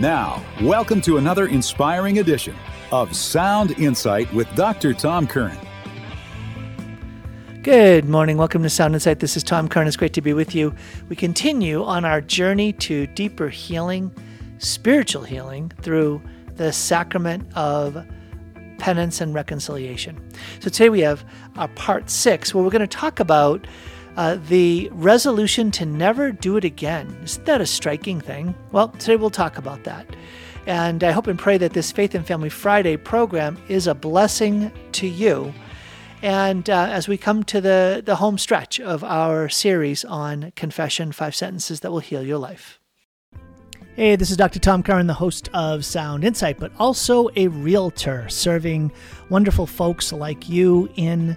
Now, welcome to another inspiring edition of Sound Insight with Dr. Tom Curran. Good morning. Welcome to Sound Insight. This is Tom Curran. It's great to be with you. We continue on our journey to deeper healing, spiritual healing through the sacrament of penance and reconciliation. So today we have our part six, where we're going to talk about uh, the resolution to never do it again. Isn't that a striking thing? Well, today we'll talk about that. And I hope and pray that this Faith and Family Friday program is a blessing to you. And uh, as we come to the, the home stretch of our series on confession, five sentences that will heal your life. Hey, this is Dr. Tom Curran, the host of Sound Insight, but also a realtor serving wonderful folks like you in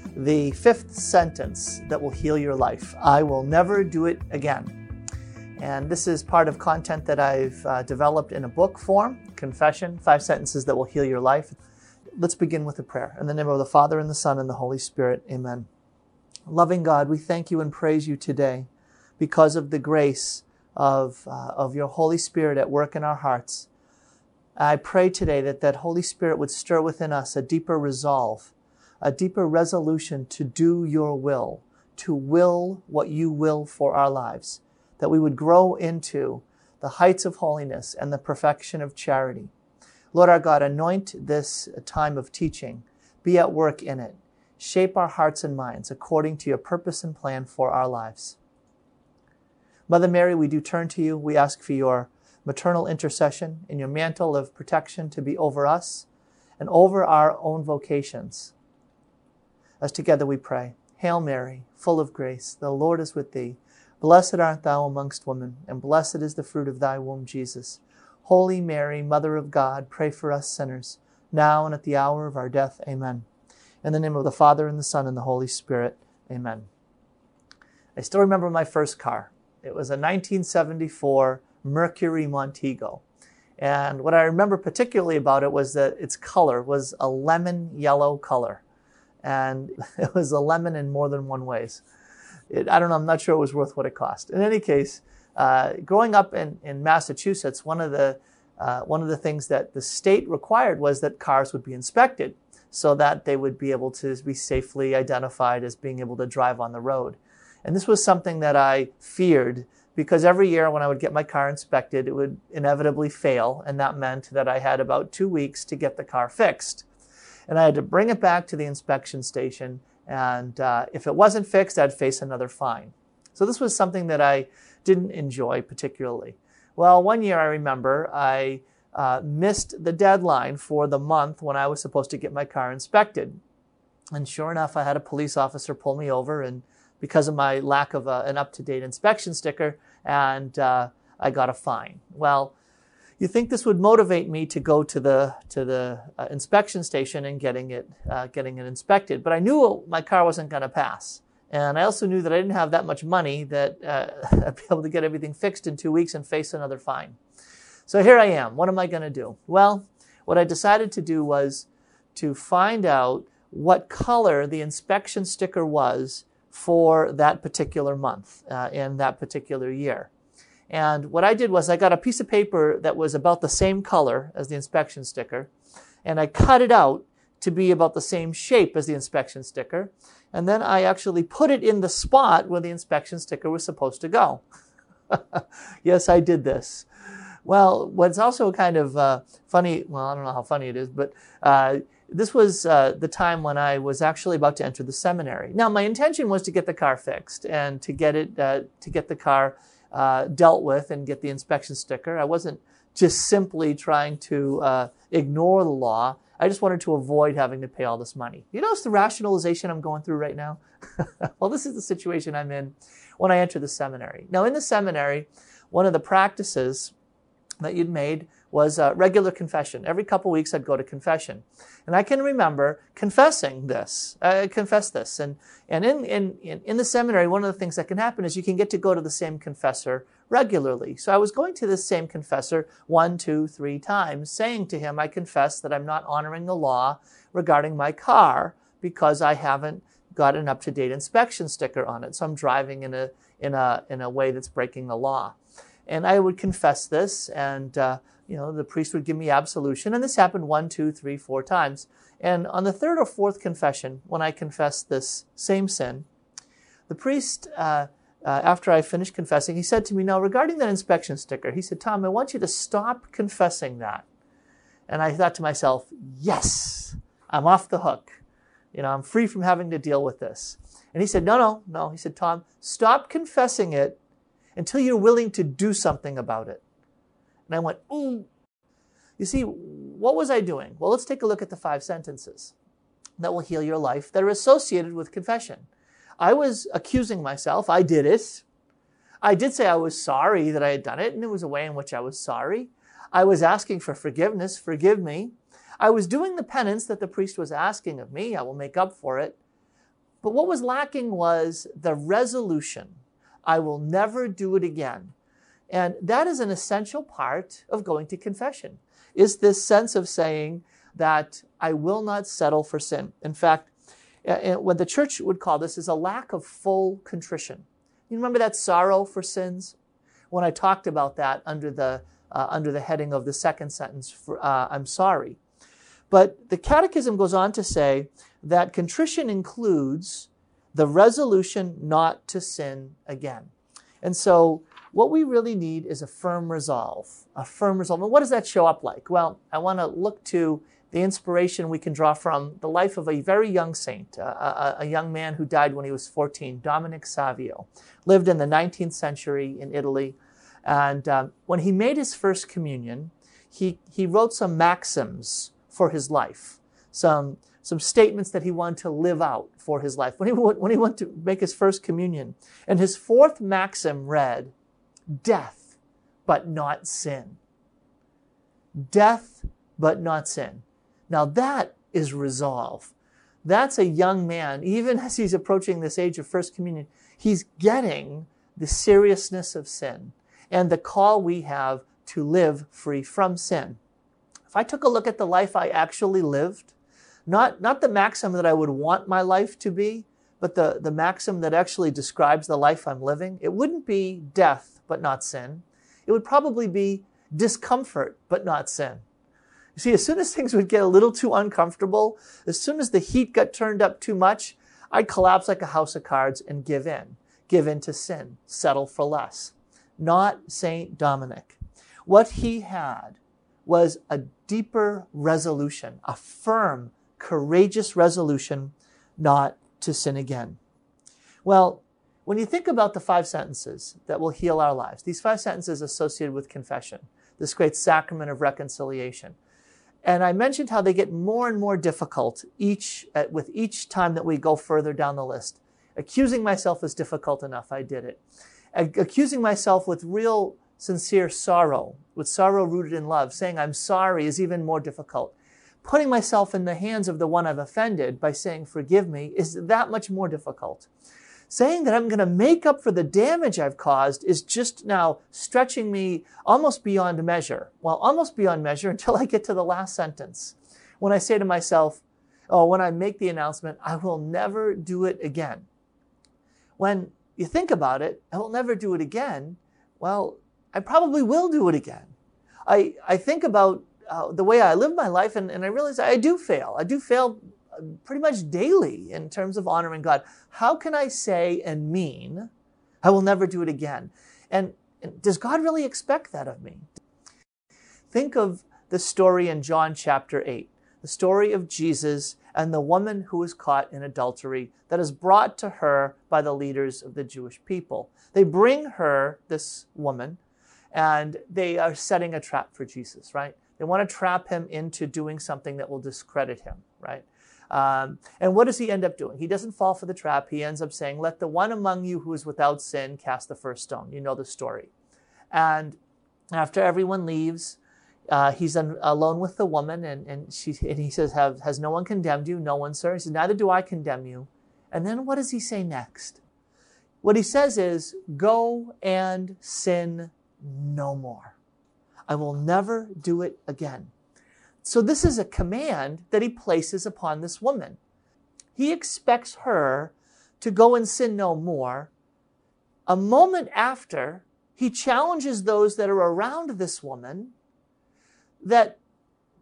the fifth sentence that will heal your life I will never do it again. And this is part of content that I've uh, developed in a book form Confession, Five Sentences That Will Heal Your Life. Let's begin with a prayer. In the name of the Father, and the Son, and the Holy Spirit, amen. Loving God, we thank you and praise you today because of the grace of, uh, of your Holy Spirit at work in our hearts. I pray today that that Holy Spirit would stir within us a deeper resolve a deeper resolution to do your will, to will what you will for our lives, that we would grow into the heights of holiness and the perfection of charity. Lord our God, anoint this time of teaching. Be at work in it. Shape our hearts and minds according to your purpose and plan for our lives. Mother Mary, we do turn to you. We ask for your maternal intercession and your mantle of protection to be over us and over our own vocations. As together we pray, Hail Mary, full of grace, the Lord is with thee. Blessed art thou amongst women, and blessed is the fruit of thy womb, Jesus. Holy Mary, Mother of God, pray for us sinners, now and at the hour of our death. Amen. In the name of the Father, and the Son, and the Holy Spirit. Amen. I still remember my first car. It was a 1974 Mercury Montego. And what I remember particularly about it was that its color was a lemon yellow color and it was a lemon in more than one ways. It, I don't know, I'm not sure it was worth what it cost. In any case, uh, growing up in, in Massachusetts, one of the uh, one of the things that the state required was that cars would be inspected so that they would be able to be safely identified as being able to drive on the road. And this was something that I feared because every year when I would get my car inspected, it would inevitably fail. And that meant that I had about two weeks to get the car fixed and I had to bring it back to the inspection station. And uh, if it wasn't fixed, I'd face another fine. So this was something that I didn't enjoy particularly. Well, one year I remember I uh, missed the deadline for the month when I was supposed to get my car inspected. And sure enough, I had a police officer pull me over, and because of my lack of a, an up to date inspection sticker, and uh, I got a fine. Well, you think this would motivate me to go to the to the uh, inspection station and getting it uh, getting it inspected. But I knew my car wasn't going to pass, and I also knew that I didn't have that much money that uh, I'd be able to get everything fixed in two weeks and face another fine. So here I am. What am I going to do? Well, what I decided to do was to find out what color the inspection sticker was for that particular month uh, in that particular year. And what I did was I got a piece of paper that was about the same color as the inspection sticker, and I cut it out to be about the same shape as the inspection sticker. And then I actually put it in the spot where the inspection sticker was supposed to go. yes, I did this. Well, what's also kind of uh, funny, well, I don't know how funny it is, but uh, this was uh, the time when I was actually about to enter the seminary. Now, my intention was to get the car fixed and to get it, uh, to get the car uh, dealt with and get the inspection sticker. I wasn't just simply trying to uh, ignore the law. I just wanted to avoid having to pay all this money. You notice the rationalization I'm going through right now? well, this is the situation I'm in when I enter the seminary. Now, in the seminary, one of the practices that you'd made was uh, regular confession. Every couple weeks, I'd go to confession, and I can remember confessing this. I confess this, and and in, in in the seminary, one of the things that can happen is you can get to go to the same confessor regularly. So I was going to this same confessor one, two, three times, saying to him, "I confess that I'm not honoring the law regarding my car because I haven't got an up-to-date inspection sticker on it. So I'm driving in a in a in a way that's breaking the law." And I would confess this, and uh, you know, the priest would give me absolution. And this happened one, two, three, four times. And on the third or fourth confession, when I confessed this same sin, the priest, uh, uh, after I finished confessing, he said to me, Now, regarding that inspection sticker, he said, Tom, I want you to stop confessing that. And I thought to myself, Yes, I'm off the hook. You know, I'm free from having to deal with this. And he said, No, no, no. He said, Tom, stop confessing it until you're willing to do something about it. And I went, ooh. You see, what was I doing? Well, let's take a look at the five sentences that will heal your life that are associated with confession. I was accusing myself. I did it. I did say I was sorry that I had done it, and it was a way in which I was sorry. I was asking for forgiveness. Forgive me. I was doing the penance that the priest was asking of me. I will make up for it. But what was lacking was the resolution. I will never do it again. And that is an essential part of going to confession, is this sense of saying that I will not settle for sin. In fact, what the church would call this is a lack of full contrition. You remember that sorrow for sins? When I talked about that under the, uh, under the heading of the second sentence, for, uh, I'm sorry. But the Catechism goes on to say that contrition includes the resolution not to sin again. And so what we really need is a firm resolve, a firm resolve. And what does that show up like? Well, I want to look to the inspiration we can draw from the life of a very young saint, a, a, a, young man who died when he was 14, Dominic Savio, lived in the 19th century in Italy. And um, when he made his first communion, he, he wrote some maxims for his life, some, some statements that he wanted to live out for his life when he, when he went to make his first communion. And his fourth maxim read, death, but not sin. Death, but not sin. Now that is resolve. That's a young man, even as he's approaching this age of First Communion, he's getting the seriousness of sin and the call we have to live free from sin. If I took a look at the life I actually lived, not, not the maxim that I would want my life to be, but the, the maxim that actually describes the life I'm living, it wouldn't be death but not sin. It would probably be discomfort, but not sin. You see, as soon as things would get a little too uncomfortable, as soon as the heat got turned up too much, I'd collapse like a house of cards and give in. Give in to sin, settle for less. Not St. Dominic. What he had was a deeper resolution, a firm, courageous resolution not to sin again. Well, when you think about the five sentences that will heal our lives, these five sentences associated with confession, this great sacrament of reconciliation, and I mentioned how they get more and more difficult each uh, with each time that we go further down the list. Accusing myself is difficult enough. I did it. Accusing myself with real sincere sorrow, with sorrow rooted in love, saying I'm sorry is even more difficult. Putting myself in the hands of the one I've offended by saying forgive me is that much more difficult. Saying that I'm going to make up for the damage I've caused is just now stretching me almost beyond measure. Well, almost beyond measure until I get to the last sentence. When I say to myself, oh, when I make the announcement, I will never do it again. When you think about it, I will never do it again. Well, I probably will do it again. I, I think about uh, the way I live my life and, and I realize I do fail. I do fail pretty much daily in terms of honoring God. How can I say and mean, I will never do it again? And, does God really expect that of me? Think of the story in John chapter 8, the story of Jesus and the woman who was caught in adultery that is brought to her by the leaders of the Jewish people. They bring her, this woman, and they are setting a trap for Jesus, right? They want to trap him into doing something that will discredit him, right? Um, and what does he end up doing? He doesn't fall for the trap. He ends up saying, Let the one among you who is without sin cast the first stone. You know the story. And after everyone leaves, uh, he's alone with the woman, and, and, she, and he says, Have, Has no one condemned you? No one, sir. He says, Neither do I condemn you. And then what does he say next? What he says is, Go and sin no more. I will never do it again. So, this is a command that he places upon this woman. He expects her to go and sin no more. A moment after, he challenges those that are around this woman that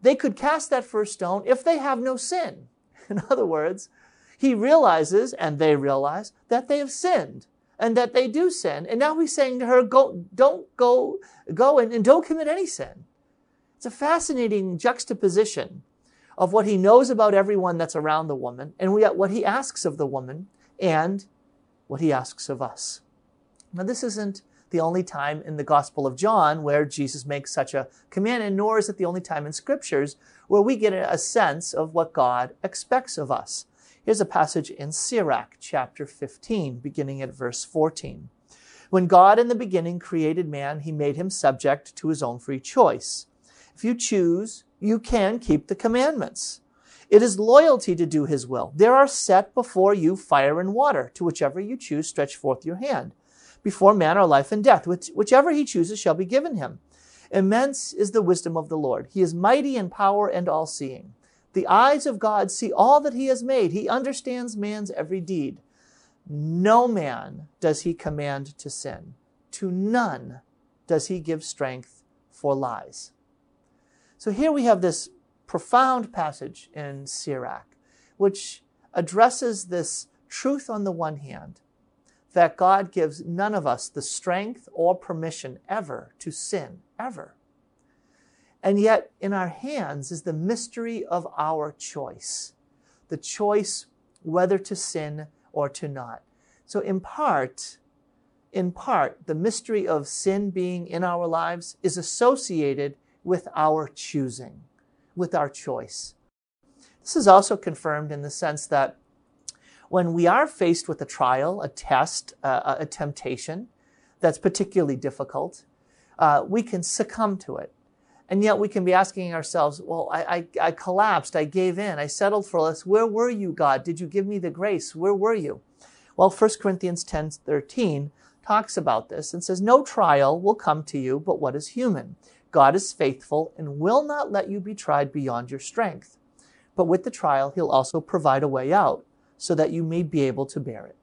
they could cast that first stone if they have no sin. In other words, he realizes, and they realize, that they have sinned and that they do sin. And now he's saying to her, go, don't go, go and, and don't commit any sin. It's a fascinating juxtaposition of what he knows about everyone that's around the woman and what he asks of the woman and what he asks of us. Now, this isn't the only time in the Gospel of John where Jesus makes such a command, and nor is it the only time in scriptures where we get a sense of what God expects of us. Here's a passage in Sirach, chapter 15, beginning at verse 14. When God in the beginning created man, he made him subject to his own free choice. If you choose, you can keep the commandments. It is loyalty to do his will. There are set before you fire and water. To whichever you choose, stretch forth your hand before man are life and death. Which, whichever he chooses shall be given him. Immense is the wisdom of the Lord. He is mighty in power and all seeing. The eyes of God see all that he has made. He understands man's every deed. No man does he command to sin. To none does he give strength for lies. So here we have this profound passage in Sirach, which addresses this truth on the one hand that God gives none of us the strength or permission ever to sin, ever. And yet, in our hands is the mystery of our choice the choice whether to sin or to not. So, in part, in part, the mystery of sin being in our lives is associated with our choosing, with our choice. This is also confirmed in the sense that when we are faced with a trial, a test, uh, a temptation that's particularly difficult, uh, we can succumb to it. And yet we can be asking ourselves, well, I, I, I, collapsed, I gave in, I settled for less. Where were you, God? Did you give me the grace? Where were you? Well, 1 Corinthians 10 13 talks about this and says, No trial will come to you but what is human. God is faithful and will not let you be tried beyond your strength. But with the trial, he'll also provide a way out so that you may be able to bear it.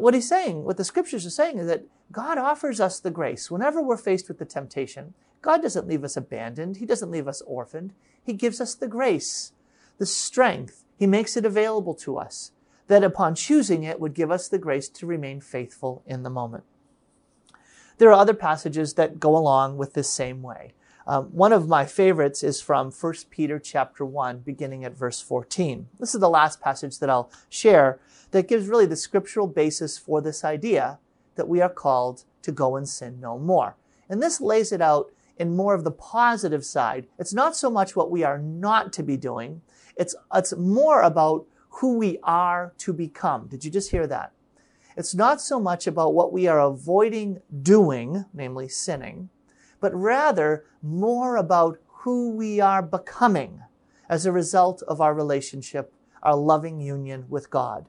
What he's saying, what the scriptures are saying is that God offers us the grace. Whenever we're faced with the temptation, God doesn't leave us abandoned. He doesn't leave us orphaned. He gives us the grace, the strength. He makes it available to us that upon choosing it would give us the grace to remain faithful in the moment. There are other passages that go along with this same way. Um, one of my favorites is from 1 Peter chapter 1, beginning at verse 14. This is the last passage that I'll share that gives really the scriptural basis for this idea that we are called to go and sin no more. And this lays it out in more of the positive side. It's not so much what we are not to be doing. It's, it's more about who we are to become. Did you just hear that? It's not so much about what we are avoiding doing, namely sinning, but rather more about who we are becoming as a result of our relationship, our loving union with God.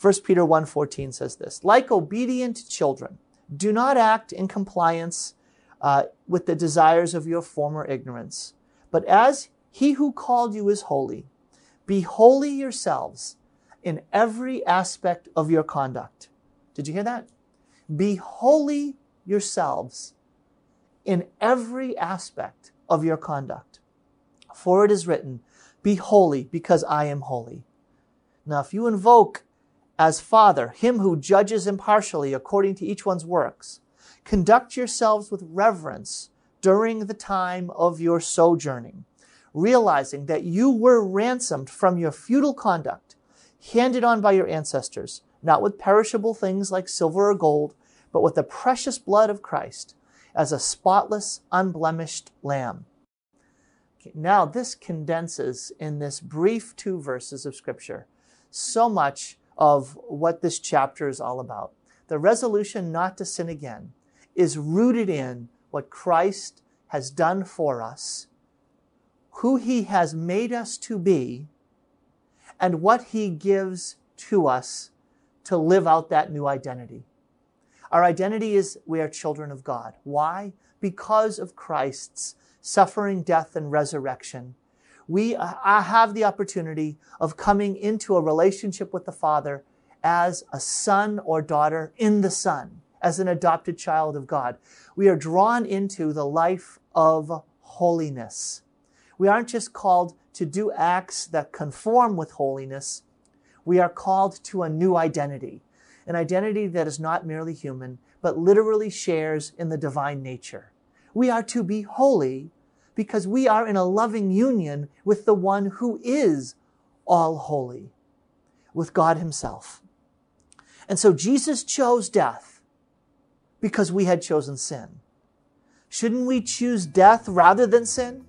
1 Peter 1:14 says this, like obedient children, do not act in compliance uh, with the desires of your former ignorance, but as he who called you is holy, be holy yourselves in every aspect of your conduct. Did you hear that? Be holy yourselves in every aspect of your conduct. For it is written, Be holy because I am holy. Now, if you invoke as Father him who judges impartially according to each one's works, conduct yourselves with reverence during the time of your sojourning, realizing that you were ransomed from your futile conduct, handed on by your ancestors, not with perishable things like silver or gold, but with the precious blood of Christ as a spotless, unblemished lamb. Okay, now, this condenses in this brief two verses of Scripture so much of what this chapter is all about. The resolution not to sin again is rooted in what Christ has done for us, who He has made us to be, and what He gives to us to live out that new identity. Our identity is we are children of God. Why? Because of Christ's suffering, death, and resurrection. We have the opportunity of coming into a relationship with the Father as a son or daughter in the Son, as an adopted child of God. We are drawn into the life of holiness. We aren't just called to do acts that conform with holiness. We are called to a new identity, an identity that is not merely human, but literally shares in the divine nature. We are to be holy because we are in a loving union with the one who is all holy, with God Himself. And so Jesus chose death because we had chosen sin. Shouldn't we choose death rather than sin?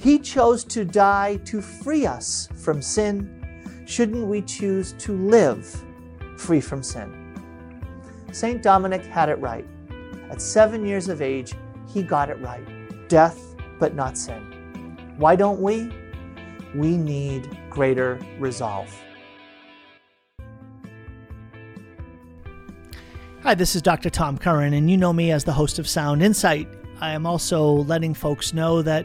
He chose to die to free us from sin. Shouldn't we choose to live free from sin? St. Dominic had it right. At seven years of age, he got it right. Death, but not sin. Why don't we? We need greater resolve. Hi, this is Dr. Tom Curran, and you know me as the host of Sound Insight. I am also letting folks know that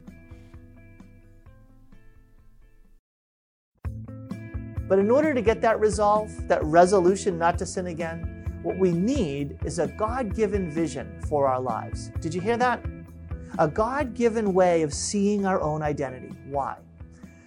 But in order to get that resolve, that resolution not to sin again, what we need is a God given vision for our lives. Did you hear that? A God given way of seeing our own identity. Why?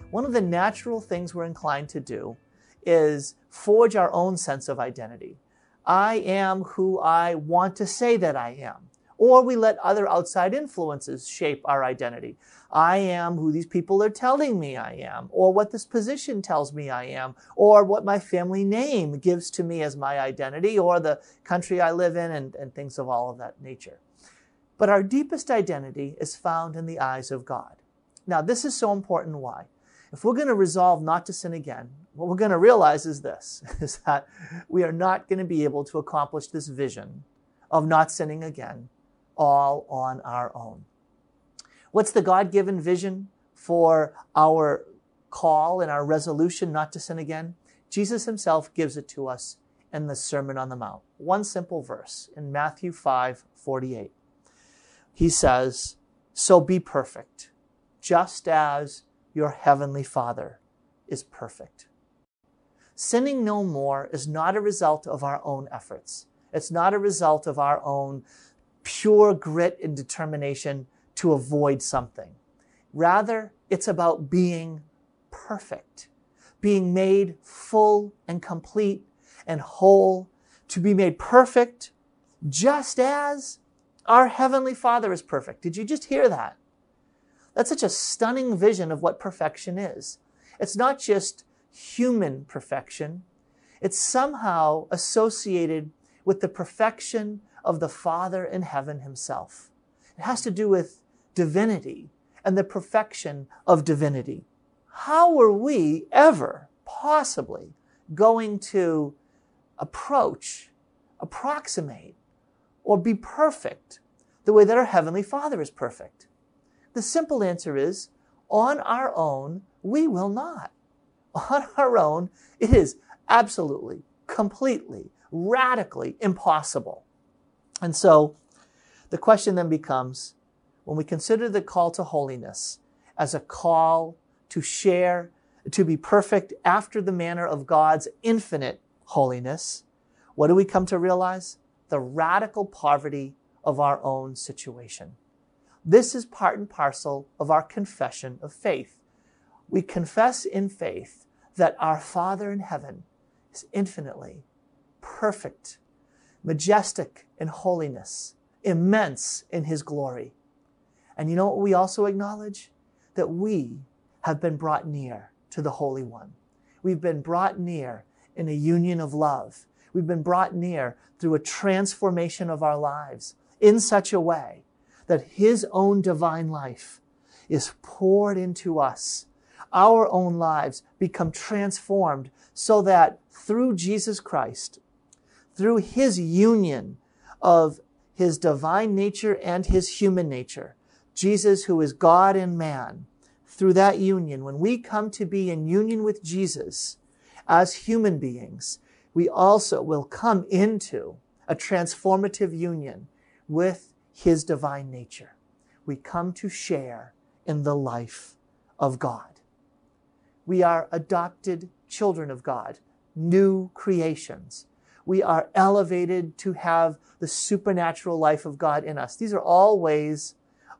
One of the natural things we're inclined to do is forge our own sense of identity. I am who I want to say that I am. Or we let other outside influences shape our identity. I am who these people are telling me I am, or what this position tells me I am, or what my family name gives to me as my identity, or the country I live in, and, and things of all of that nature. But our deepest identity is found in the eyes of God. Now, this is so important. Why? If we're going to resolve not to sin again, what we're going to realize is this, is that we are not going to be able to accomplish this vision of not sinning again all on our own. What's the God given vision for our call and our resolution not to sin again? Jesus himself gives it to us in the Sermon on the Mount. One simple verse in Matthew 5 48. He says, So be perfect, just as your heavenly Father is perfect. Sinning no more is not a result of our own efforts. It's not a result of our own pure grit and determination to avoid something. Rather, it's about being perfect, being made full and complete and whole, to be made perfect just as our Heavenly Father is perfect. Did you just hear that? That's such a stunning vision of what perfection is. It's not just human perfection, it's somehow associated with the perfection of the Father in heaven himself. It has to do with divinity and the perfection of divinity. How are we ever possibly going to approach, approximate, or be perfect the way that our Heavenly Father is perfect? The simple answer is on our own, we will not. On our own, it is absolutely, completely, radically impossible. And so the question then becomes when we consider the call to holiness as a call to share, to be perfect after the manner of God's infinite holiness, what do we come to realize? The radical poverty of our own situation. This is part and parcel of our confession of faith. We confess in faith that our Father in heaven is infinitely perfect majestic in holiness, immense in his glory. And you know what we also acknowledge? That we have been brought near to the Holy One. We've been brought near in a union of love. We've been brought near through a transformation of our lives in such a way that His own divine life is poured into us. Our own lives become transformed so that through Jesus Christ, through His union of His divine nature and His human nature, Jesus, who is God and man, through that union, when we come to be in union with Jesus as human beings, we also will come into a transformative union with his divine nature. We come to share in the life of God. We are adopted children of God, new creations. We are elevated to have the supernatural life of God in us. These are all ways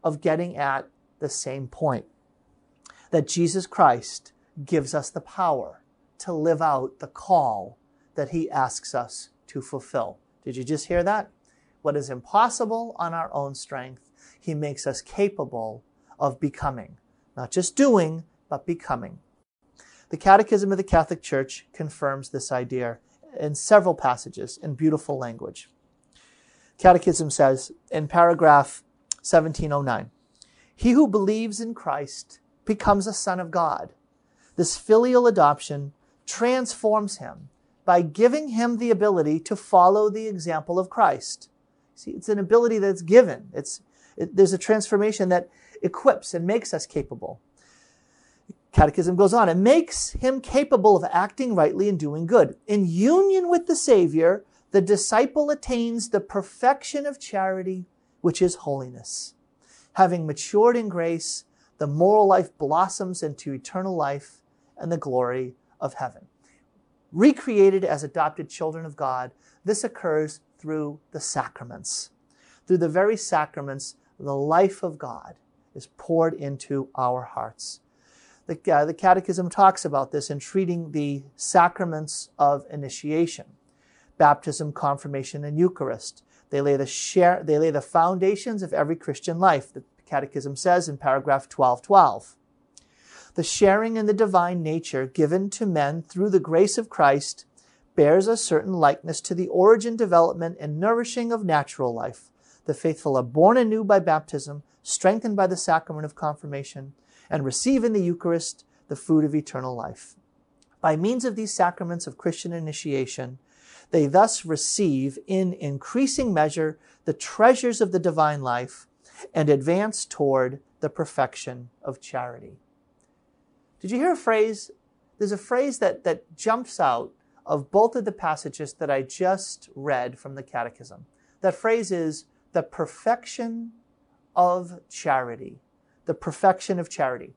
of getting at the same point that Jesus Christ gives us the power to live out the call that he asks us to fulfill. Did you just hear that? What is impossible on our own strength, he makes us capable of becoming. Not just doing, but becoming. The Catechism of the Catholic Church confirms this idea in several passages in beautiful language. Catechism says in paragraph 1709 He who believes in Christ becomes a son of God. This filial adoption transforms him by giving him the ability to follow the example of Christ. See, it's an ability that's given. It's, it, there's a transformation that equips and makes us capable. Catechism goes on. It makes him capable of acting rightly and doing good. In union with the Savior, the disciple attains the perfection of charity, which is holiness. Having matured in grace, the moral life blossoms into eternal life and the glory of heaven recreated as adopted children of God, this occurs through the sacraments. Through the very sacraments, the life of God is poured into our hearts. The, uh, the Catechism talks about this in treating the sacraments of initiation baptism, confirmation, and Eucharist. They lay the, share, they lay the foundations of every Christian life. The Catechism says in paragraph 1212 the sharing in the divine nature given to men through the grace of Christ bears a certain likeness to the origin, development, and nourishing of natural life. The faithful are born anew by baptism, strengthened by the sacrament of confirmation, and receive in the Eucharist the food of eternal life. By means of these sacraments of Christian initiation, they thus receive in increasing measure the treasures of the divine life and advance toward the perfection of charity. Did you hear a phrase? There's a phrase that, that jumps out of both of the passages that I just read from the Catechism. That phrase is the perfection of charity. The perfection of charity.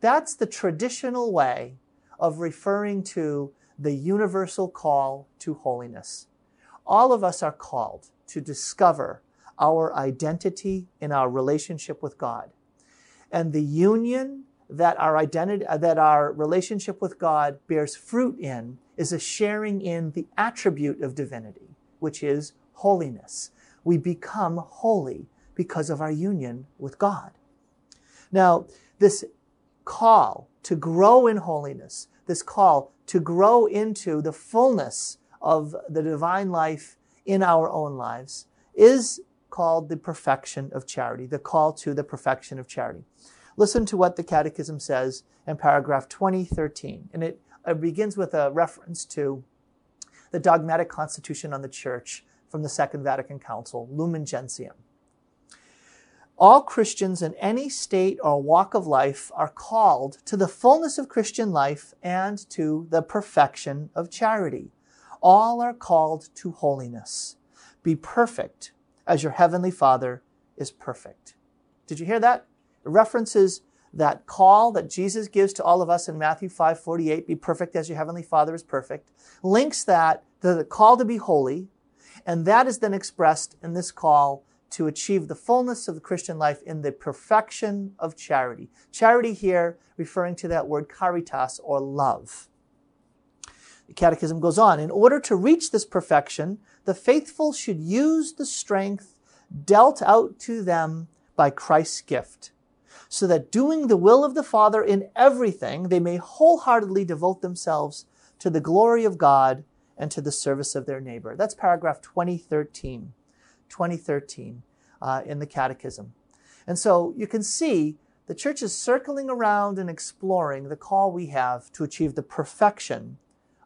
That's the traditional way of referring to the universal call to holiness. All of us are called to discover our identity in our relationship with God. And the union that our identity, uh, that our relationship with God bears fruit in is a sharing in the attribute of divinity, which is holiness. We become holy because of our union with God. Now, this call to grow in holiness, this call to grow into the fullness of the divine life in our own lives is called the perfection of charity, the call to the perfection of charity. Listen to what the Catechism says in paragraph 2013. And it, begins with a reference to the dogmatic constitution on the church from the Second Vatican Council, Lumen Gentium. All Christians in any state or walk of life are called to the fullness of Christian life and to the perfection of charity. All are called to holiness. Be perfect as your heavenly Father is perfect. Did you hear that? It references that call that Jesus gives to all of us in Matthew 5 48, be perfect as your heavenly Father is perfect, links that to the call to be holy, and that is then expressed in this call to achieve the fullness of the Christian life in the perfection of charity. Charity here referring to that word caritas or love. The Catechism goes on In order to reach this perfection, the faithful should use the strength dealt out to them by Christ's gift, so that doing the will of the Father in everything, they may wholeheartedly devote themselves to the glory of God and to the service of their neighbor. That's paragraph 2013, 2013 uh, in the Catechism. And so you can see the church is circling around and exploring the call we have to achieve the perfection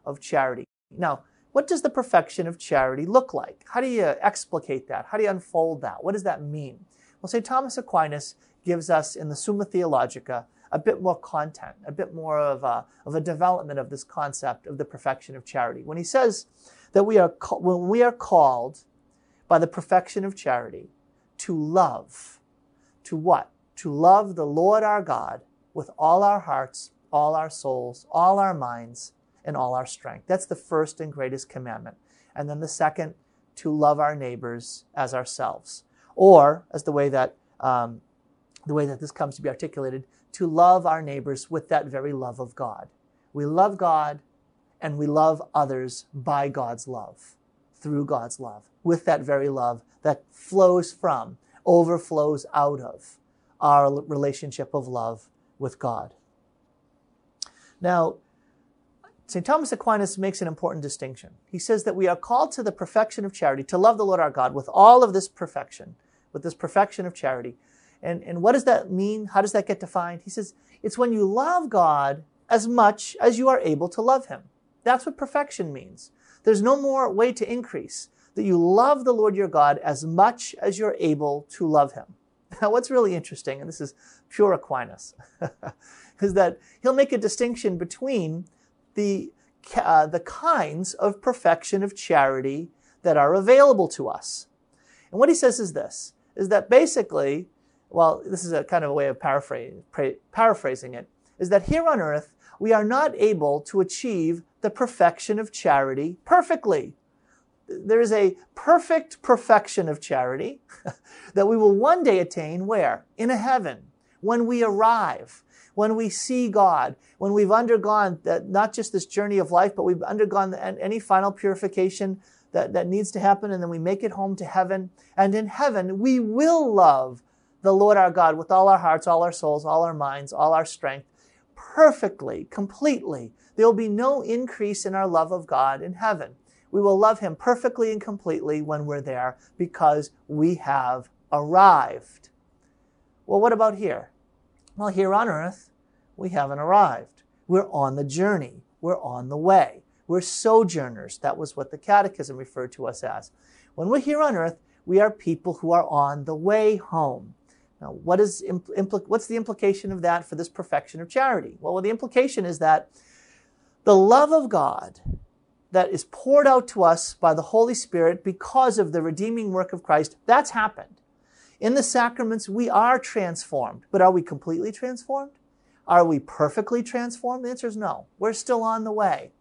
of charity. Now, what does the perfection of charity look like? How do you explicate that? How do you unfold that? What does that mean? Well, St. Thomas Aquinas gives us in the Summa Theologica a bit more content, a bit more of a, of a development of this concept of the perfection of charity. When he says that we are, when we are called by the perfection of charity to love, to what? To love the Lord our God with all our hearts, all our souls, all our minds, and all our strength. That's the first and greatest commandment. And then the second, to love our neighbors as ourselves. Or, as the way that um, the way that this comes to be articulated, to love our neighbors with that very love of God. We love God and we love others by God's love, through God's love, with that very love that flows from, overflows out of our relationship of love with God. Now, St. Thomas Aquinas makes an important distinction. He says that we are called to the perfection of charity, to love the Lord our God with all of this perfection, with this perfection of charity, and, and what does that mean? How does that get defined? He says, it's when you love God as much as you are able to love Him. That's what perfection means. There's no more way to increase. That you love the Lord your God as much as you're able to love Him. Now, what's really interesting, and this is pure Aquinas, is that he'll make a distinction between the, uh, the kinds of perfection of charity that are available to us. And what he says is this, is that basically well, this is a kind of a way of paraphrasing it, is that here on earth, we are not able to achieve the perfection of charity perfectly. There is a perfect perfection of charity that we will one day attain where? In a heaven. When we arrive, when we see God, when we've undergone that, not just this journey of life, but we've undergone any final purification that, that needs to happen, and then we make it home to heaven. And in heaven, we will love the Lord our God with all our hearts, all our souls, all our minds, all our strength, perfectly, completely. There will be no increase in our love of God in heaven. We will love Him perfectly and completely when we're there because we have arrived. Well, what about here? Well, here on earth, we haven't arrived. We're on the journey. We're on the way. We're sojourners. That was what the Catechism referred to us as. When we're here on earth, we are people who are on the way home. Now, what is impl- what's the implication of that for this perfection of charity? Well, well, the implication is that the love of God that is poured out to us by the Holy Spirit because of the redeeming work of Christ, that's happened. In the sacraments, we are transformed. But are we completely transformed? Are we perfectly transformed? The answer is no. We're still on the way.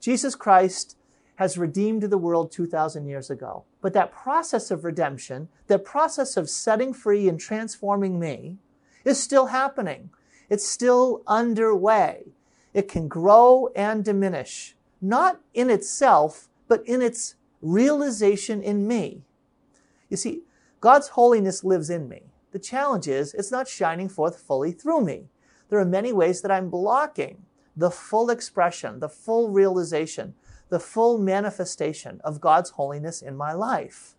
Jesus Christ has redeemed the world 2,000 years ago. But that process of redemption, that process of setting free and transforming me, is still happening. It's still underway. It can grow and diminish, not in itself, but in its realization in me. You see, God's holiness lives in me. The challenge is it's not shining forth fully through me. There are many ways that I'm blocking the full expression, the full realization the full manifestation of God's holiness in my life.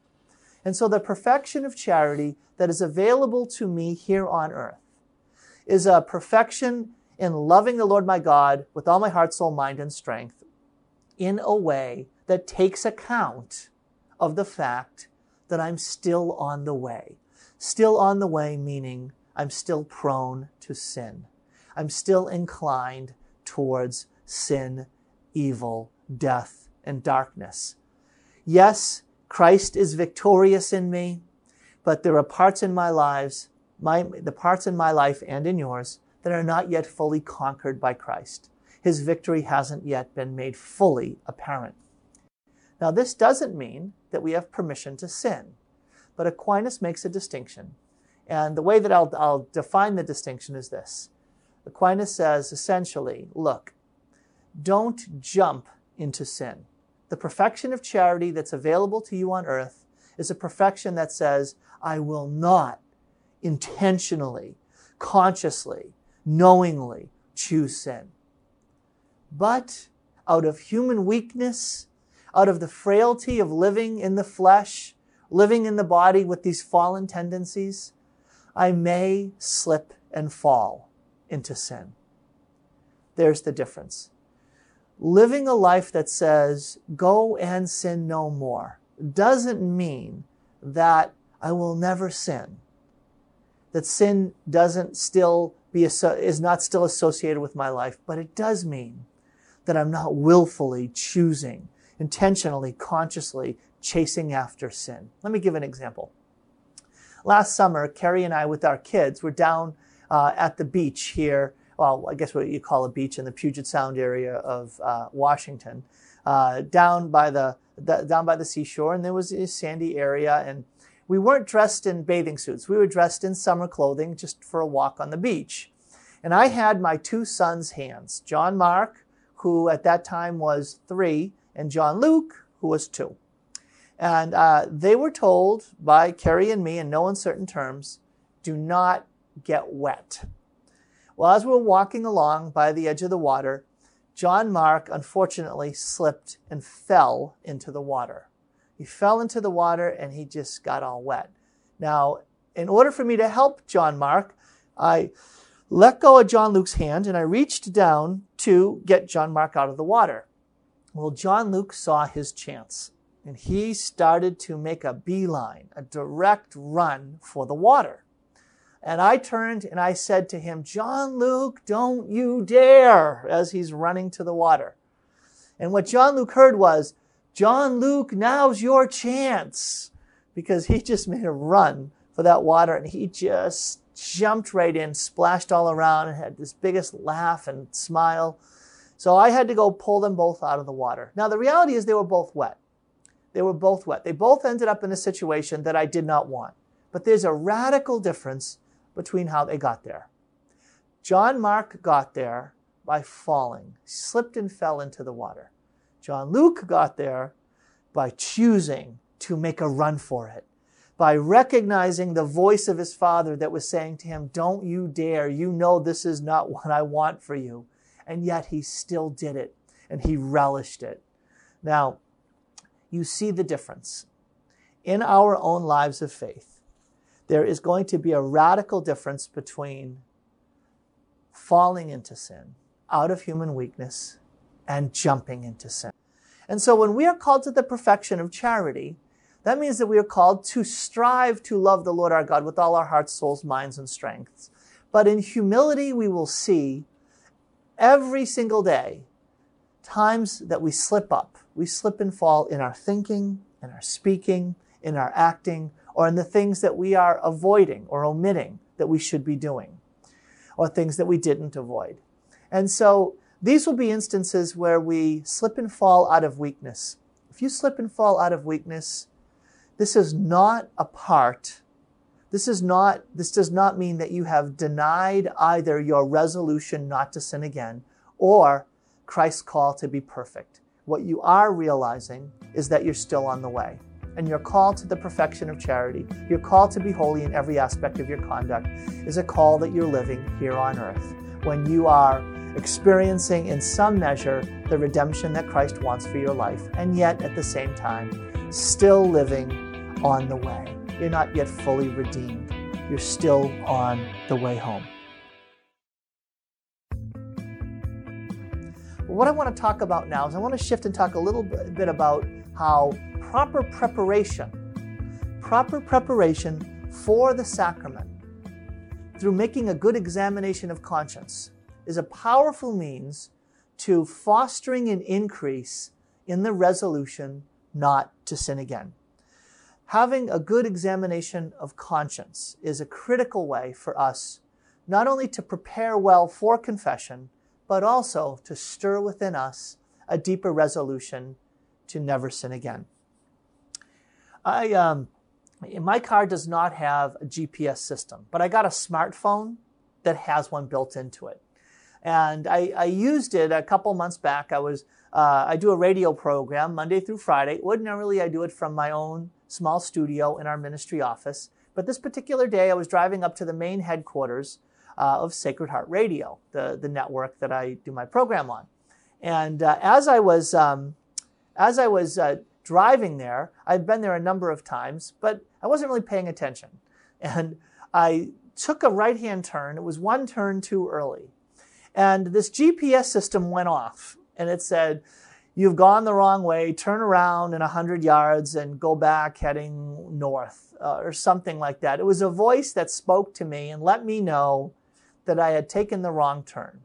And so the perfection of charity that is available to me here on earth is a perfection in loving the Lord my God with all my heart, soul, mind, and strength in a way that takes account of the fact that I'm still on the way. Still on the way, meaning I'm still prone to sin. I'm still inclined towards sin, evil, death, and darkness. Yes, Christ is victorious in me, but there are parts in my lives, my, the parts in my life and in yours, that are not yet fully conquered by Christ. His victory hasn't yet been made fully apparent. Now, this doesn't mean that we have permission to sin, but Aquinas makes a distinction. And the way that I'll, I'll define the distinction is this Aquinas says essentially, look, don't jump into sin. The perfection of charity that's available to you on earth is a perfection that says, I will not intentionally, consciously, knowingly choose sin. But out of human weakness, out of the frailty of living in the flesh, living in the body with these fallen tendencies, I may slip and fall into sin. There's the difference. Living a life that says, go and sin no more, doesn't mean that I will never sin. That sin doesn't still be, is not still associated with my life, but it does mean that I'm not willfully choosing, intentionally, consciously chasing after sin. Let me give an example. Last summer, Carrie and I, with our kids, were down uh, at the beach here. Well, I guess what you call a beach in the Puget Sound area of uh, Washington, uh, down by the, the, down by the seashore, and there was a sandy area, and we weren't dressed in bathing suits. We were dressed in summer clothing just for a walk on the beach. And I had my two sons' hands, John Mark who at that time was three, and John Luke, who was two. And uh, they were told by Carrie and me in no uncertain terms do not get wet. Well, as we were walking along by the edge of the water, John Mark unfortunately slipped and fell into the water. He fell into the water and he just got all wet. Now, in order for me to help John Mark, I let go of John Luke's hand and I reached down to get John Mark out of the water. Well, John Luke saw his chance and he started to make a beeline, a direct run for the water. And I turned and I said to him, John Luke, don't you dare, as he's running to the water. And what John Luke heard was, John Luke, now's your chance. Because he just made a run for that water and he just jumped right in, splashed all around, and had this biggest laugh and smile. So I had to go pull them both out of the water. Now, the reality is they were both wet. They were both wet. They both ended up in a situation that I did not want. But there's a radical difference between how they got there. John Mark got there by falling, slipped and fell into the water. John Luke got there by choosing to make a run for it by recognizing the voice of his father that was saying to him, Don't you dare. You know this is not what I want for you. And yet he still did it and he relished it. Now, you see the difference. In our own lives of faith, there is going to be a radical difference between falling into sin out of human weakness and jumping into sin. And so when we are called to the perfection of charity, that means that we are called to strive to love the Lord our God with all our hearts, souls, minds, and strengths. But in humility, we will see every single day times that we slip up. We slip and fall in our thinking, in our speaking, in our acting, or in the things that we are avoiding or omitting that we should be doing, or things that we didn't avoid. And so these will be instances where we slip and fall out of weakness. If you slip and fall out of weakness, this is not a part. This is not, this does not mean that you have denied either your resolution not to sin again or Christ's call to be perfect. What you are realizing is that you're still on the way. And your call to the perfection of charity, your call to be holy in every aspect of your conduct, is a call that you're living here on earth when you are experiencing in some measure the redemption that Christ wants for your life, and yet at the same time, still living on the way. You're not yet fully redeemed. You're still on the way home. What I want to talk about now is I want to shift and talk a little bit about how proper preparation, proper preparation for the sacrament through making a good examination of conscience is a powerful means to fostering an increase in the resolution not to sin again. Having a good examination of conscience is a critical way for us not only to prepare well for confession, but also to stir within us a deeper resolution to never sin again. I, um, my car does not have a GPS system, but I got a smartphone that has one built into it. And I, I used it a couple months back. I was uh, I do a radio program Monday through Friday. Ordinarily, I do it from my own small studio in our ministry office. But this particular day, I was driving up to the main headquarters uh, of Sacred Heart Radio, the, the network that I do my program on. And uh, as I was, um, as I was uh, driving there, I'd been there a number of times, but I wasn't really paying attention. And I took a right hand turn. It was one turn too early. And this GPS system went off and it said, You've gone the wrong way, turn around in 100 yards and go back heading north, uh, or something like that. It was a voice that spoke to me and let me know that I had taken the wrong turn.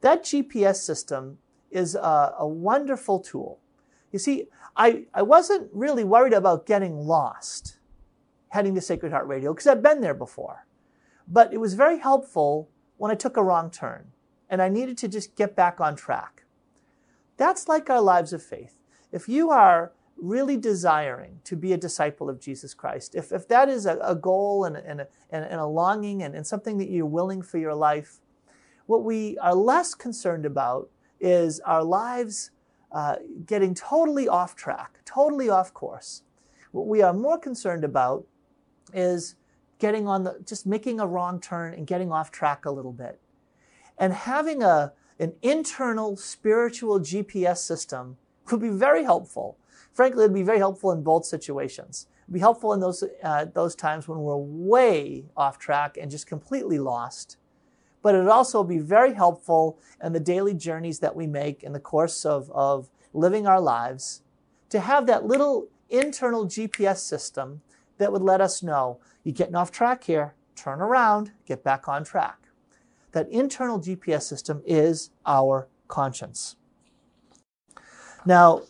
That GPS system is a, a wonderful tool. You see, I, I wasn't really worried about getting lost heading to Sacred Heart Radio because I'd been there before. But it was very helpful when I took a wrong turn and I needed to just get back on track. That's like our lives of faith. If you are really desiring to be a disciple of Jesus Christ, if, if that is a, a goal and, and, a, and, a longing and, and something that you're willing for your life, what we are less concerned about is our lives uh, getting totally off track, totally off course. What we are more concerned about is getting on the, just making a wrong turn and getting off track a little bit. And having a, an internal spiritual GPS system would be very helpful. Frankly, it'd be very helpful in both situations. It'd be helpful in those, uh, those times when we're way off track and just completely lost. But it'd also be very helpful in the daily journeys that we make in the course of, of living our lives to have that little internal GPS system that would let us know you're getting off track here, turn around, get back on track. That internal GPS system is our conscience. Now,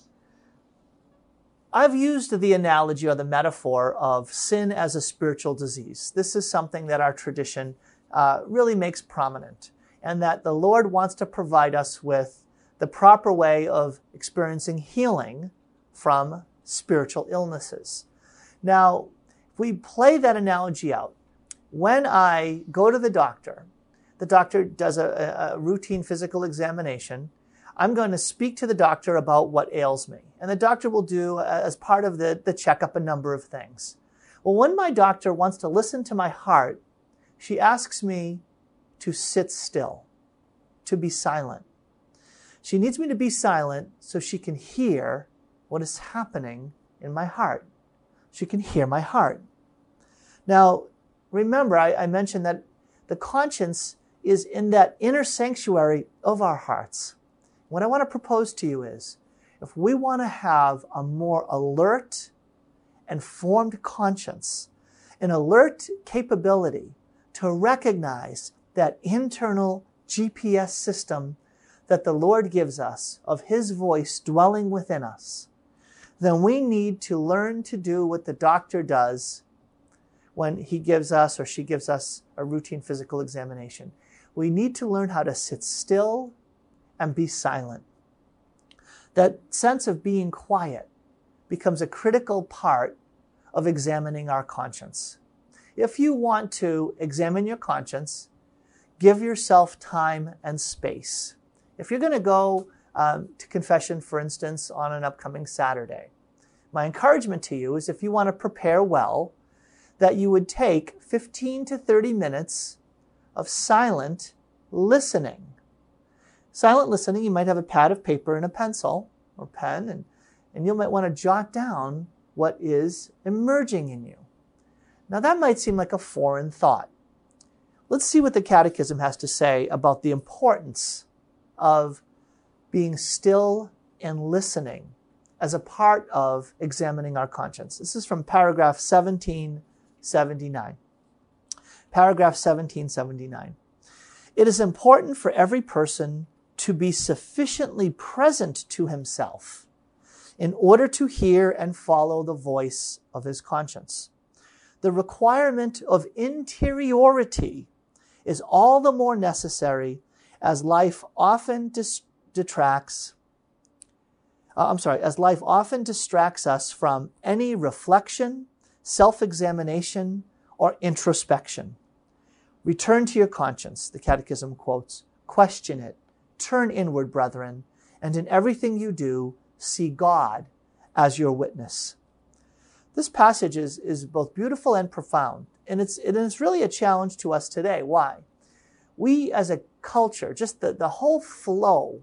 I've used the analogy or the metaphor of sin as a spiritual disease. This is something that our tradition uh, really makes prominent, and that the Lord wants to provide us with the proper way of experiencing healing from spiritual illnesses. Now, if we play that analogy out, when I go to the doctor, the doctor does a, a, routine physical examination. I'm going to speak to the doctor about what ails me. And the doctor will do, uh, as part of the, the checkup, a number of things. Well, when my doctor wants to listen to my heart, she asks me to sit still, to be silent. She needs me to be silent so she can hear what is happening in my heart. She can hear my heart. Now, remember, I, I mentioned that the conscience is in that inner sanctuary of our hearts. What I want to propose to you is if we want to have a more alert and formed conscience, an alert capability to recognize that internal GPS system that the Lord gives us of His voice dwelling within us, then we need to learn to do what the doctor does when he gives us or she gives us a routine physical examination. We need to learn how to sit still and be silent. That sense of being quiet becomes a critical part of examining our conscience. If you want to examine your conscience, give yourself time and space. If you're going to go um, to confession, for instance, on an upcoming Saturday, my encouragement to you is if you want to prepare well, that you would take 15 to 30 minutes of silent listening. Silent listening, you might have a pad of paper and a pencil or pen, and, and you might want to jot down what is emerging in you. Now, that might seem like a foreign thought. Let's see what the Catechism has to say about the importance of being still and listening as a part of examining our conscience. This is from paragraph 1779. Paragraph 1779. It is important for every person to be sufficiently present to himself in order to hear and follow the voice of his conscience. The requirement of interiority is all the more necessary as life often dis- detracts uh, I'm sorry, as life often distracts us from any reflection, self-examination, or introspection. Return to your conscience, the Catechism quotes, question it, turn inward, brethren, and in everything you do, see God as your witness. This passage is, is both beautiful and profound, and it's, and it's really a challenge to us today. Why? We as a culture, just the, the whole flow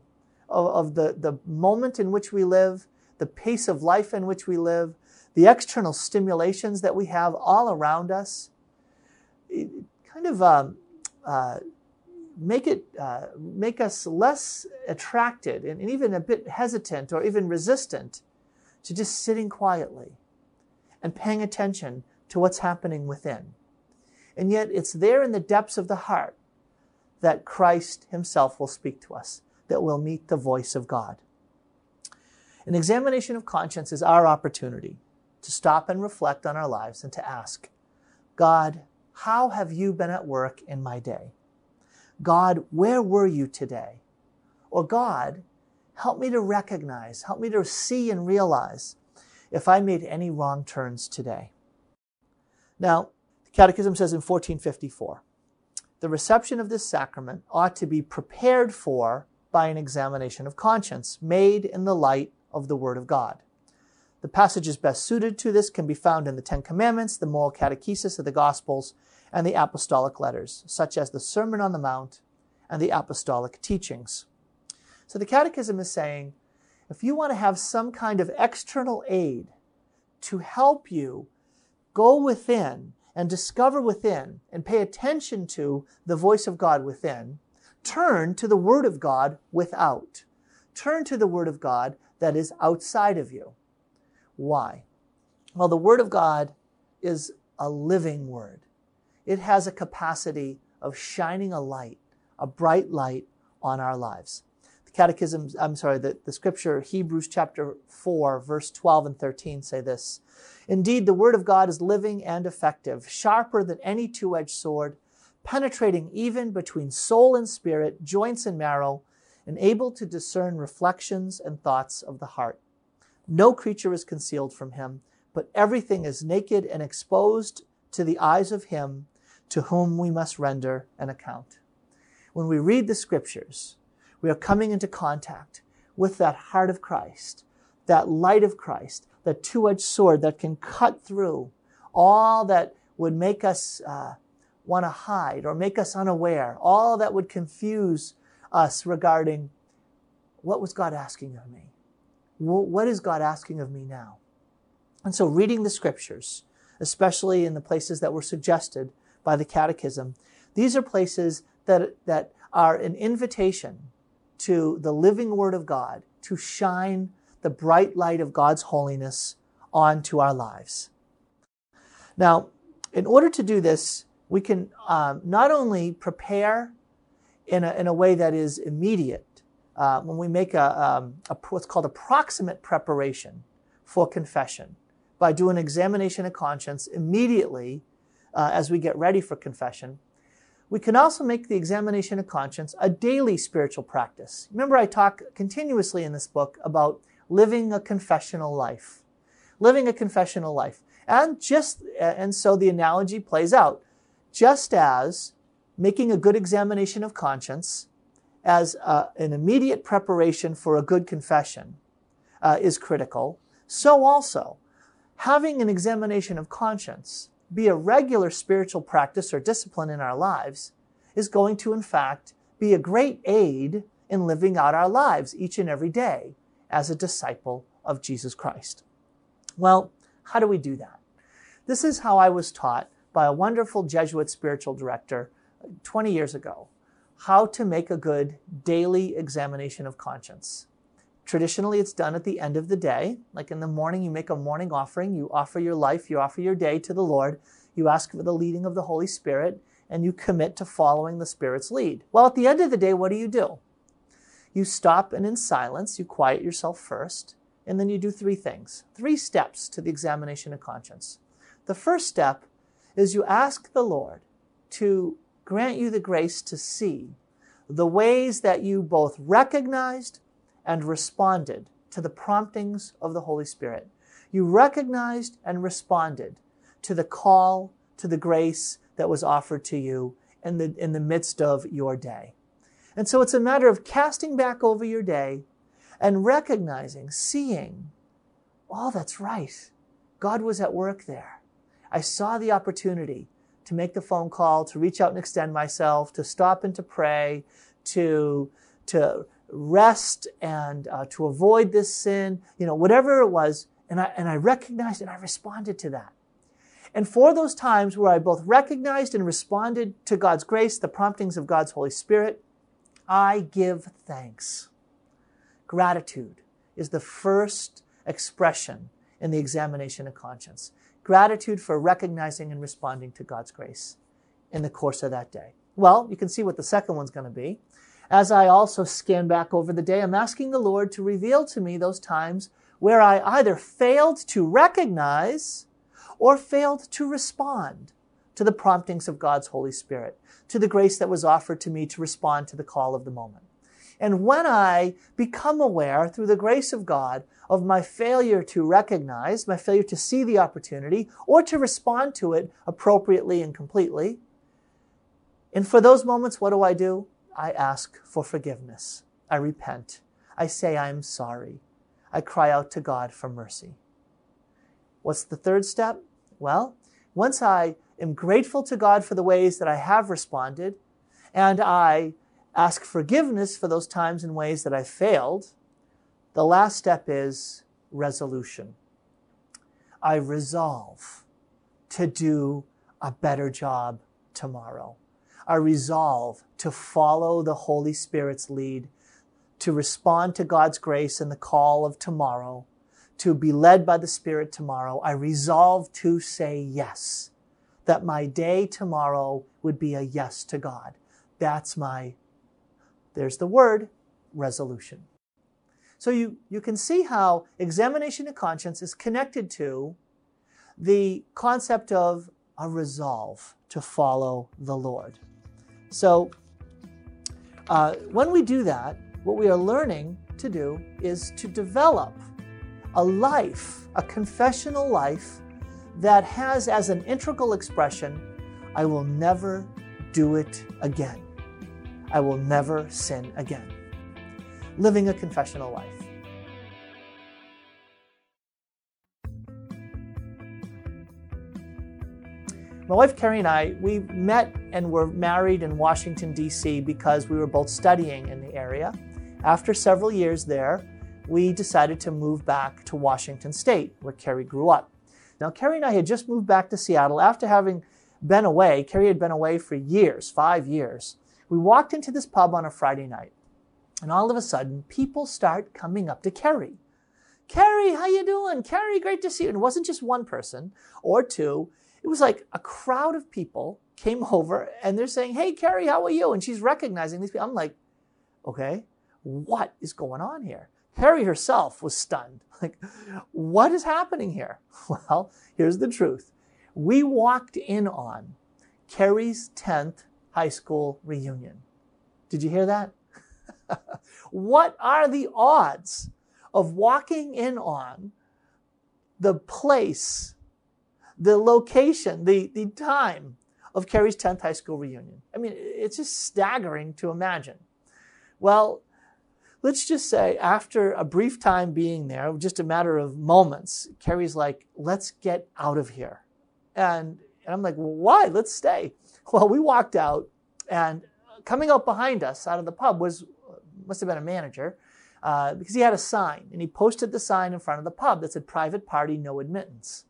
of, of the, the moment in which we live, the pace of life in which we live, the external stimulations that we have all around us, kind of um, uh, make it uh, make us less attracted and, and even a bit hesitant or even resistant to just sitting quietly and paying attention to what's happening within. And yet, it's there in the depths of the heart that Christ Himself will speak to us, that we'll meet the voice of God. An examination of conscience is our opportunity to stop and reflect on our lives and to ask, God, how have you been at work in my day? God, where were you today? Or God, help me to recognize, help me to see and realize if I made any wrong turns today. Now, the Catechism says in 1454, the reception of this sacrament ought to be prepared for by an examination of conscience made in the light of the Word of God. The passages best suited to this can be found in the Ten Commandments, the moral catechesis of the Gospels, and the apostolic letters, such as the Sermon on the Mount and the apostolic teachings. So the Catechism is saying if you want to have some kind of external aid to help you go within and discover within and pay attention to the voice of God within, turn to the Word of God without. Turn to the Word of God that is outside of you. Why? Well, the Word of God is a living Word. It has a capacity of shining a light, a bright light on our lives. Catechism, I'm sorry, the, the scripture, Hebrews chapter 4, verse 12 and 13 say this Indeed, the Word of God is living and effective, sharper than any two edged sword, penetrating even between soul and spirit, joints and marrow, and able to discern reflections and thoughts of the heart. No creature is concealed from him, but everything is naked and exposed to the eyes of him to whom we must render an account. When we read the scriptures, we are coming into contact with that heart of Christ, that light of Christ, that two edged sword that can cut through all that would make us uh, want to hide or make us unaware, all that would confuse us regarding what was God asking of me? What is God asking of me now? And so, reading the scriptures, especially in the places that were suggested by the Catechism. These are places that, that are an invitation to the living Word of God to shine the bright light of God's holiness onto our lives. Now, in order to do this, we can um, not only prepare in a, in a way that is immediate, uh, when we make a, um, a, what's called a proximate preparation for confession by doing examination of conscience immediately uh, as we get ready for confession. We can also make the examination of conscience a daily spiritual practice. Remember, I talk continuously in this book about living a confessional life. Living a confessional life. And just, and so the analogy plays out. Just as making a good examination of conscience as uh, an immediate preparation for a good confession uh, is critical, so also having an examination of conscience be a regular spiritual practice or discipline in our lives is going to, in fact, be a great aid in living out our lives each and every day as a disciple of Jesus Christ. Well, how do we do that? This is how I was taught by a wonderful Jesuit spiritual director 20 years ago how to make a good daily examination of conscience. Traditionally, it's done at the end of the day. Like in the morning, you make a morning offering. You offer your life, you offer your day to the Lord. You ask for the leading of the Holy Spirit, and you commit to following the Spirit's lead. Well, at the end of the day, what do you do? You stop and in silence, you quiet yourself first, and then you do three things, three steps to the examination of conscience. The first step is you ask the Lord to grant you the grace to see the ways that you both recognized and responded to the promptings of the Holy Spirit. You recognized and responded to the call, to the grace that was offered to you in the, in the midst of your day. And so it's a matter of casting back over your day and recognizing, seeing, oh, that's right. God was at work there. I saw the opportunity to make the phone call, to reach out and extend myself, to stop and to pray, to, to rest and uh, to avoid this sin, you know, whatever it was. And I, and I recognized and I responded to that. And for those times where I both recognized and responded to God's grace, the promptings of God's Holy Spirit, I give thanks. Gratitude is the first expression in the examination of conscience. Gratitude for recognizing and responding to God's grace in the course of that day. Well, you can see what the second one's going to be. As I also scan back over the day, I'm asking the Lord to reveal to me those times where I either failed to recognize or failed to respond to the promptings of God's Holy Spirit, to the grace that was offered to me to respond to the call of the moment. And when I become aware through the grace of God of my failure to recognize, my failure to see the opportunity or to respond to it appropriately and completely, and for those moments, what do I do? I ask for forgiveness. I repent. I say I'm sorry. I cry out to God for mercy. What's the third step? Well, once I am grateful to God for the ways that I have responded, and I ask forgiveness for those times and ways that I failed, the last step is resolution. I resolve to do a better job tomorrow. I resolve to follow the Holy Spirit's lead, to respond to God's grace and the call of tomorrow, to be led by the Spirit tomorrow. I resolve to say yes, that my day tomorrow would be a yes to God. That's my, there's the word, resolution. So you, you can see how examination of conscience is connected to the concept of a resolve to follow the Lord. So, uh, when we do that, what we are learning to do is to develop a life, a confessional life that has as an integral expression, I will never do it again. I will never sin again. Living a confessional life. My wife Carrie and I, we met and we were married in Washington, D.C. because we were both studying in the area. After several years there, we decided to move back to Washington State, where Carrie grew up. Now, Carrie and I had just moved back to Seattle after having been away. Carrie had been away for years, five years. We walked into this pub on a Friday night, and all of a sudden, people start coming up to Carrie. Carrie, how you doing? Carrie, great to see you. And it wasn't just one person or two it was like a crowd of people came over and they're saying, Hey, Carrie, how are you? And she's recognizing these people. I'm like, okay, what is going on here? Carrie herself was stunned. Like, what is happening here? Well, here's the truth. We walked in on Carrie's 10th high school reunion. Did you hear that? what are the odds of walking in on the place the location, the, the time of Carrie's 10th high school reunion. I mean, it's just staggering to imagine. Well, let's just say after a brief time being there, just a matter of moments, Carrie's like, let's get out of here. And, and I'm like, well, why? Let's stay. Well, we walked out and coming up behind us out of the pub was, must have been a manager, uh, because he had a sign and he posted the sign in front of the pub that said private party, no admittance.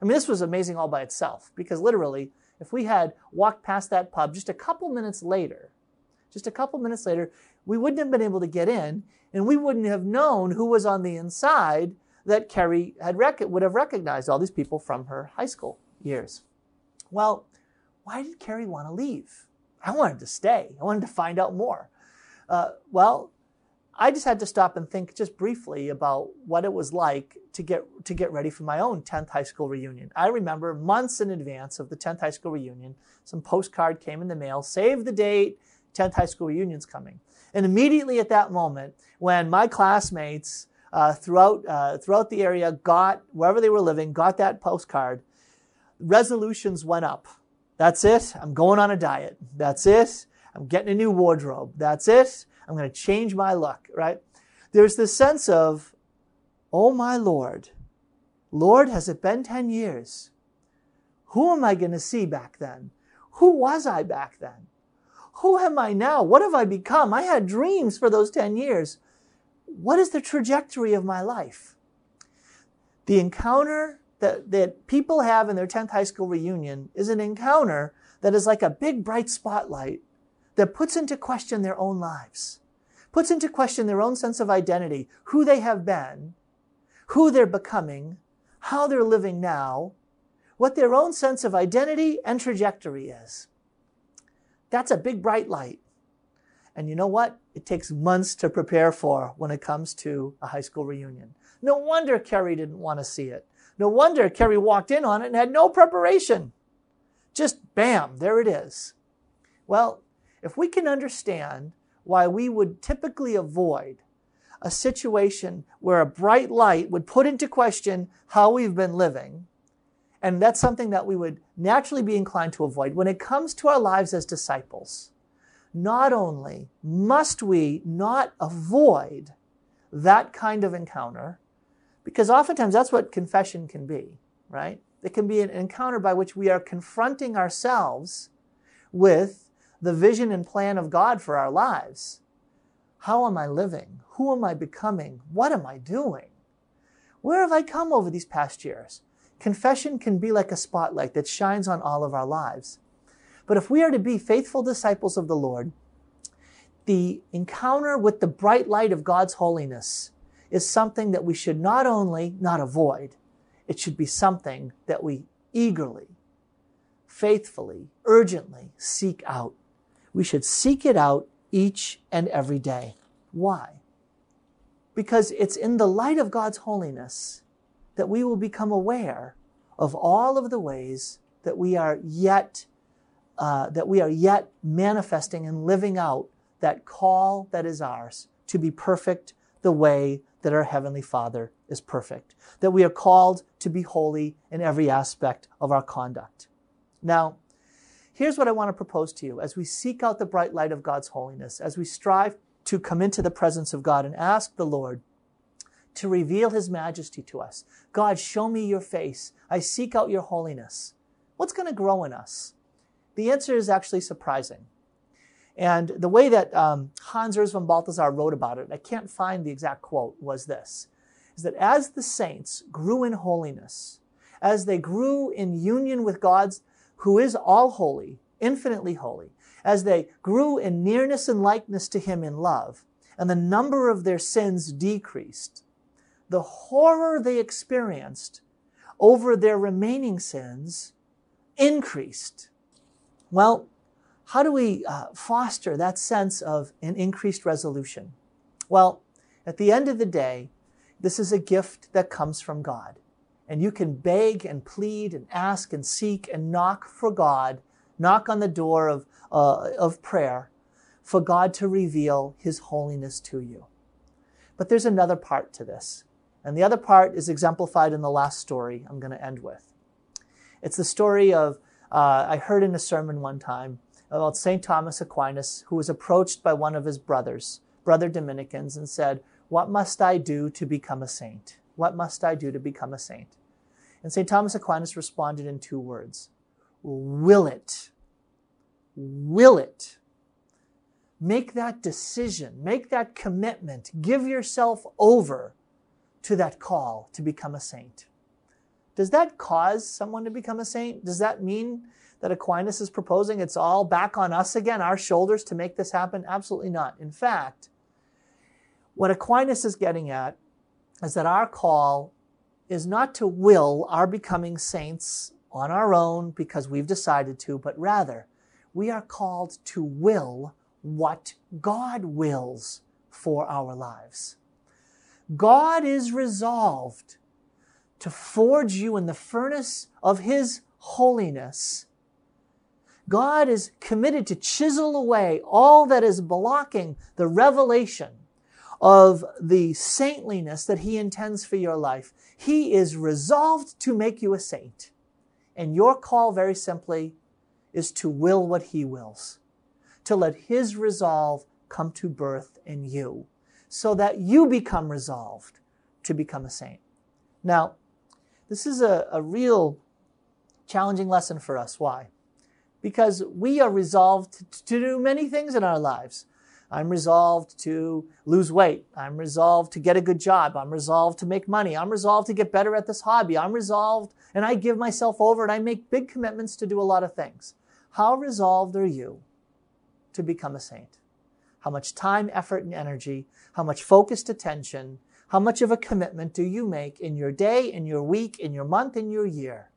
I mean, this was amazing all by itself because literally, if we had walked past that pub just a couple minutes later, just a couple minutes later, we wouldn't have been able to get in and we wouldn't have known who was on the inside that Carrie had rec- would have recognized all these people from her high school years. Well, why did Carrie want to leave? I wanted to stay. I wanted to find out more. Uh, well, I just had to stop and think just briefly about what it was like to get to get ready for my own 10th high school reunion. I remember months in advance of the 10th high school reunion, some postcard came in the mail, save the date, 10th high school reunion's coming. And immediately at that moment, when my classmates uh, throughout uh, throughout the area got wherever they were living got that postcard, resolutions went up. That's it. I'm going on a diet. That's it. I'm getting a new wardrobe. That's it. I'm going to change my luck, right? There's this sense of, oh my Lord, Lord, has it been 10 years? Who am I going to see back then? Who was I back then? Who am I now? What have I become? I had dreams for those 10 years. What is the trajectory of my life? The encounter that, that people have in their 10th high school reunion is an encounter that is like a big bright spotlight that puts into question their own lives, puts into question their own sense of identity, who they have been, who they're becoming, how they're living now, what their own sense of identity and trajectory is. That's a big bright light. And you know what? It takes months to prepare for when it comes to a high school reunion. No wonder Carrie didn't want to see it. No wonder Carrie walked in on it and had no preparation. Just bam, there it is. Well, if we can understand why we would typically avoid a situation where a bright light would put into question how we've been living, and that's something that we would naturally be inclined to avoid when it comes to our lives as disciples. Not only must we not avoid that kind of encounter, because oftentimes that's what confession can be, right? It can be an encounter by which we are confronting ourselves with the vision and plan of God for our lives. How am I living? Who am I becoming? What am I doing? Where have I come over these past years? Confession can be like a spotlight that shines on all of our lives. But if we are to be faithful disciples of the Lord, the encounter with the bright light of God's holiness is something that we should not only not avoid, it should be something that we eagerly, faithfully, urgently seek out. We should seek it out each and every day. Why? Because it's in the light of God's holiness that we will become aware of all of the ways that we are yet uh, that we are yet manifesting and living out that call that is ours to be perfect the way that our heavenly Father is perfect. That we are called to be holy in every aspect of our conduct. Now, Here's what I want to propose to you as we seek out the bright light of God's holiness, as we strive to come into the presence of God and ask the Lord to reveal his majesty to us. God, show me your face. I seek out your holiness. What's going to grow in us? The answer is actually surprising. And the way that um, Hans Urs von Balthasar wrote about it, I can't find the exact quote, was this, is that as the saints grew in holiness, as they grew in union with God's who is all holy, infinitely holy, as they grew in nearness and likeness to him in love, and the number of their sins decreased, the horror they experienced over their remaining sins increased. Well, how do we uh, foster that sense of an increased resolution? Well, at the end of the day, this is a gift that comes from God. And you can beg and plead and ask and seek and knock for God, knock on the door of, uh, of prayer for God to reveal His holiness to you. But there's another part to this. And the other part is exemplified in the last story I'm going to end with. It's the story of, uh, I heard in a sermon one time about St. Thomas Aquinas, who was approached by one of his brothers, brother Dominicans, and said, What must I do to become a saint? What must I do to become a saint? And St. Thomas Aquinas responded in two words Will it? Will it? Make that decision, make that commitment, give yourself over to that call to become a saint. Does that cause someone to become a saint? Does that mean that Aquinas is proposing it's all back on us again, our shoulders to make this happen? Absolutely not. In fact, what Aquinas is getting at is that our call is not to will our becoming saints on our own because we've decided to, but rather we are called to will what God wills for our lives. God is resolved to forge you in the furnace of His holiness. God is committed to chisel away all that is blocking the revelation of the saintliness that He intends for your life. He is resolved to make you a saint. And your call, very simply, is to will what He wills, to let His resolve come to birth in you, so that you become resolved to become a saint. Now, This is a, a real challenging lesson for us. Why? Because we are resolved to do many things in our lives. I'm resolved to lose weight. I'm resolved to get a good job. I'm resolved to make money. I'm resolved to get better at this hobby. I'm resolved and I give myself over and I make big commitments to do a lot of things. How resolved are you to become a saint? How much time, effort, and energy, how much focused attention, how much of a commitment do you make in your day, in your week, in your month, in your year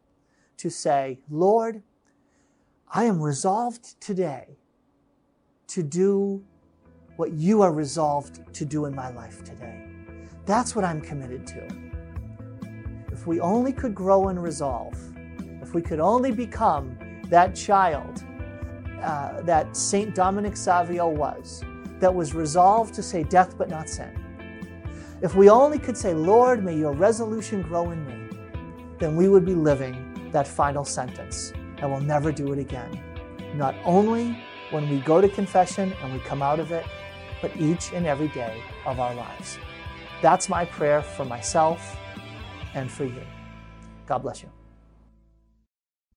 to say, Lord, I am resolved today to do what you are resolved to do in my life today. That's what I'm committed to. If we only could grow in resolve, if we could only become that child uh, that St. Dominic Savio was, that was resolved to say death but not sin. If we only could say, Lord, may your resolution grow in me, then we would be living that final sentence. I will never do it again. Not only when we go to confession and we come out of it, but each and every day of our lives. That's my prayer for myself and for you. God bless you.